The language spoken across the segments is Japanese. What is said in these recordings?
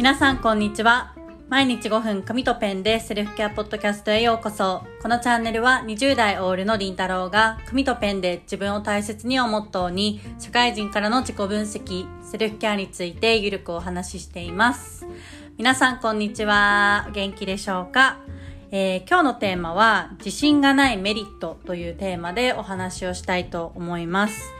皆さんこんにちは。毎日5分紙とペンでセルフケアポッドキャストへようこそ。このチャンネルは20代オールのりんたろうが紙とペンで自分を大切にをモットーに社会人からの自己分析セルフケアについてゆるくお話ししています。皆さんこんにちは。元気でしょうか？えー、今日のテーマは自信がないメリットというテーマでお話をしたいと思います。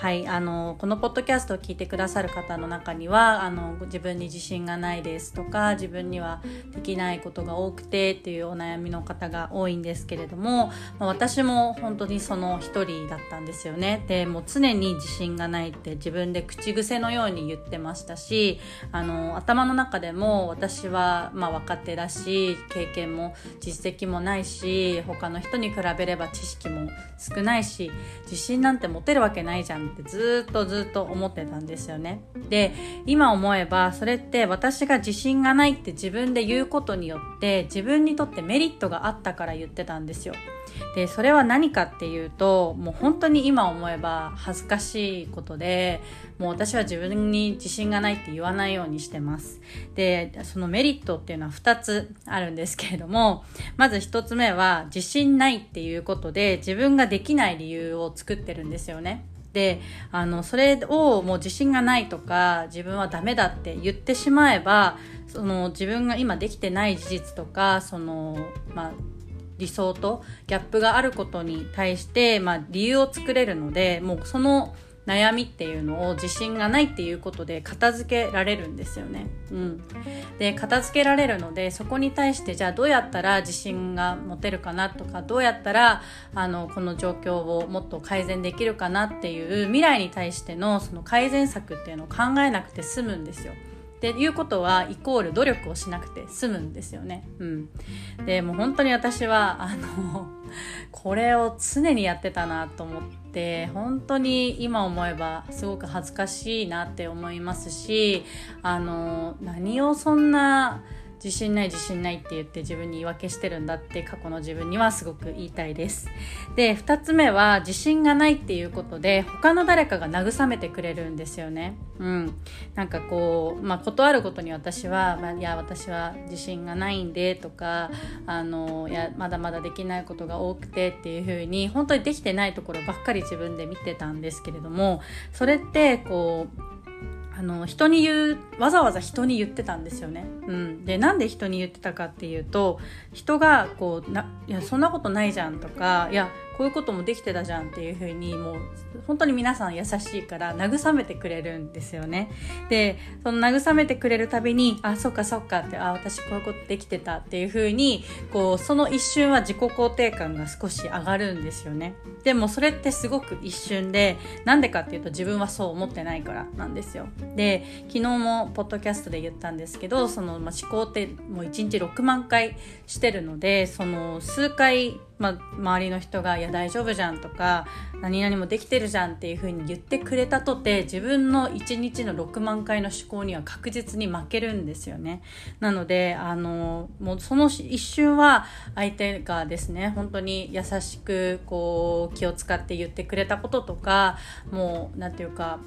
はい、あのこのポッドキャストを聞いてくださる方の中にはあの自分に自信がないですとか自分にはできないことが多くてっていうお悩みの方が多いんですけれども、ま、私も本当にその一人だったんですよね。でもう常に自信がないって自分で口癖のように言ってましたしあの頭の中でも私はまあ若手だし経験も実績もないし他の人に比べれば知識も少ないし自信なんて持てるわけないじゃんってずっとずっと思ってたんですよね。で、今思えばそれって私が自信がないって自分で言うことによって自分にとってメリットがあったから言ってたんですよ。で、それは何かっていうと、もう本当に今思えば恥ずかしいことで、もう私は自分に自信がないって言わないようにしてます。で、そのメリットっていうのは2つあるんですけれども、まず1つ目は自信ないっていうことで自分ができない理由を作ってるんですよね。であのそれをもう自信がないとか自分はダメだって言ってしまえばその自分が今できてない事実とかその、まあ、理想とギャップがあることに対して、まあ、理由を作れるのでもうその悩みっていうのを自信がないっていうことで片付けられるんですよね。うん、で片付けられるのでそこに対してじゃあどうやったら自信が持てるかなとかどうやったらあのこの状況をもっと改善できるかなっていう未来に対してのその改善策っていうのを考えなくて済むんですよ。っていうことはイコール努力をしなくて済むんですよね。うん、でもう本当に私はあのこれを常にやってたなと思ってって本当に今思えばすごく恥ずかしいなって思いますしあの何をそんな自信ない自信ないって言って自分に言い訳してるんだって過去の自分にはすごく言いたいです。で2つ目は自信がないっていうことで他の誰かが慰めてくれるんですよね。うん。なんかこうまあ断ることに私は、まあ、いや私は自信がないんでとかあのいやまだまだできないことが多くてっていう風に本当にできてないところばっかり自分で見てたんですけれどもそれってこうあの人に言うわざわざ人に言ってたんですよね。うん、でなんで人に言ってたかっていうと人がこうないやそんなことないじゃんとかいやこういうこともできてたじゃんっていう風にもう本当に皆さん優しいから慰めてくれるんですよね。でその慰めてくれるたびにあそっかそっかってあ私こういうことできてたっていう風にこうその一瞬は自己肯定感が少し上がるんですよね。でもそれってすごく一瞬でなんでかっていうと自分はそう思ってないからなんですよ。で昨日もポッドキャストで言ったんですけどその、まあ、思考ってもう1日6万回してるのでその数回まあ、周りの人が「いや大丈夫じゃん」とか「何々もできてるじゃん」っていう風に言ってくれたとて自分の1日の6万回の思考には確実に負けるんですよね。なのであのもうその一瞬は相手がですね本当に優しくこう気を使って言ってくれたこととかもう何て言うか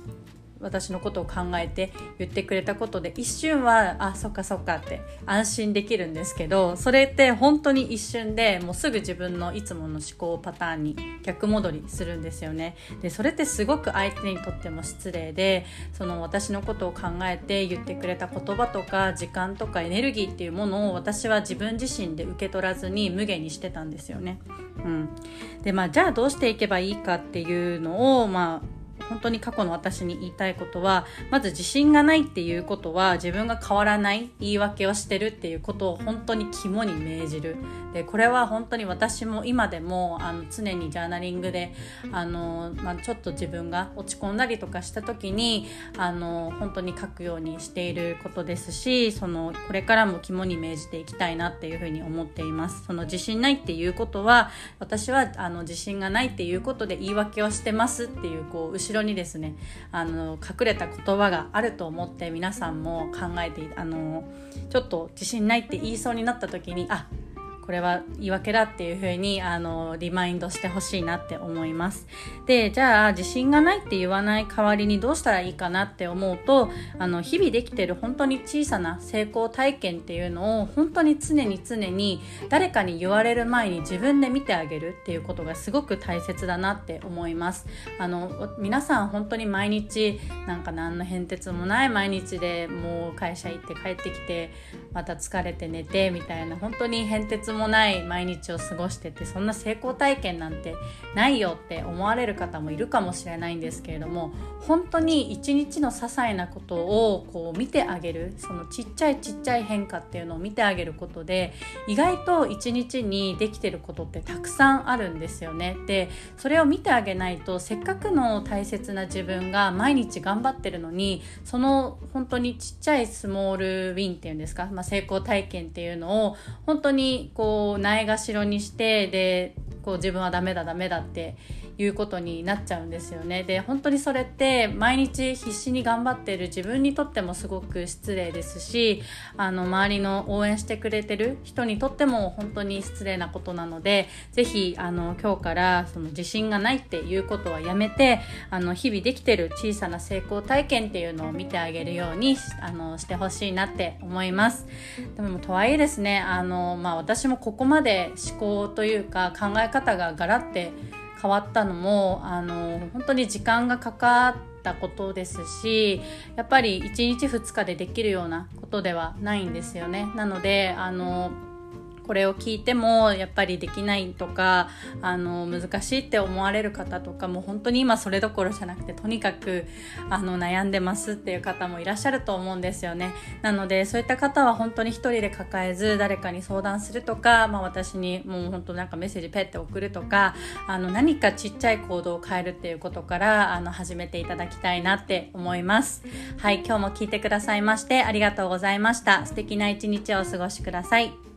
私のことを考えて言ってくれたことで一瞬はあそっかそっかって安心できるんですけどそれって本当に一瞬でもうすぐ自分のいつもの思考パターンに逆戻りするんですよねでそれってすごく相手にとっても失礼でその私のことを考えて言ってくれた言葉とか時間とかエネルギーっていうものを私は自分自身で受け取らずに無限にしてたんですよね。うん、でまあじゃあどうしていけばいいかっていうのをまあ本当に過去の私に言いたいことはまず自信がないっていうことは自分が変わらない言い訳をしてるっていうことを本当に肝に銘じる。でこれは本当に私も今でもあの常にジャーナリングであの、まあ、ちょっと自分が落ち込んだりとかした時にあの本当に書くようにしていることですしそのこれからも肝に銘じていきたいなっていうふうに思っています。その自信ないっていうことは私はあの自信がないっていうことで言い訳をしてますっていうこう後ろにですねあの隠れた言葉があると思って皆さんも考えてあのちょっと自信ないって言いそうになった時にあこれは言い訳だっていうふうにあのリマインドしてほしいなって思います。でじゃあ自信がないって言わない代わりにどうしたらいいかなって思うとあの日々できてる本当に小さな成功体験っていうのを本当に常に常に誰かに言われる前に自分で見てあげるっていうことがすごく大切だなって思います。あの皆さん本当に毎日なんか何の変哲もない毎日でもう会社行って帰ってきてまた疲れて寝てみたいな本当に変哲もない毎日を過ごしててそんな成功体験なんてないよって思われる方もいるかもしれないんですけれども本当に一日の些細なことをこう見てあげるそのちっちゃいちっちゃい変化っていうのを見てあげることで意外と一日にできてることってたくさんあるんですよね。でそれを見てあげないとせっかくの大切な自分が毎日頑張ってるのにその本当にちっちゃいスモールウィンっていうんですか、まあ、成功体験っていうのを本当にこうないがしろにしてでこう自分はダメだダメだっていうことになっちゃうんですよね。で本当にそれって毎日必死に頑張ってる自分にとってもすごく失礼ですしあの周りの応援してくれてる人にとっても本当に失礼なことなので是非あの今日からその自信がないっていうことはやめてあの日々できてる小さな成功体験っていうのを見てあげるようにあのしてほしいなって思います。でもとはいえですねあの、まあ、私もここまで思考というか考え方がガラッて変わったのもあの本当に時間がかかったことですしやっぱり1日2日でできるようなことではないんですよね。なのであのこれを聞いてもやっぱりできないとかあの難しいって思われる方とかも本当に今それどころじゃなくてとにかくあの悩んでますっていう方もいらっしゃると思うんですよね。なのでそういった方は本当に一人で抱えず誰かに相談するとか、まあ、私にもう本当なんかメッセージペッて送るとかあの何かちっちゃい行動を変えるっていうことからあの始めていただきたいなって思います。はい今日も聞いてくださいましてありがとうございました。素敵な一日をお過ごしください。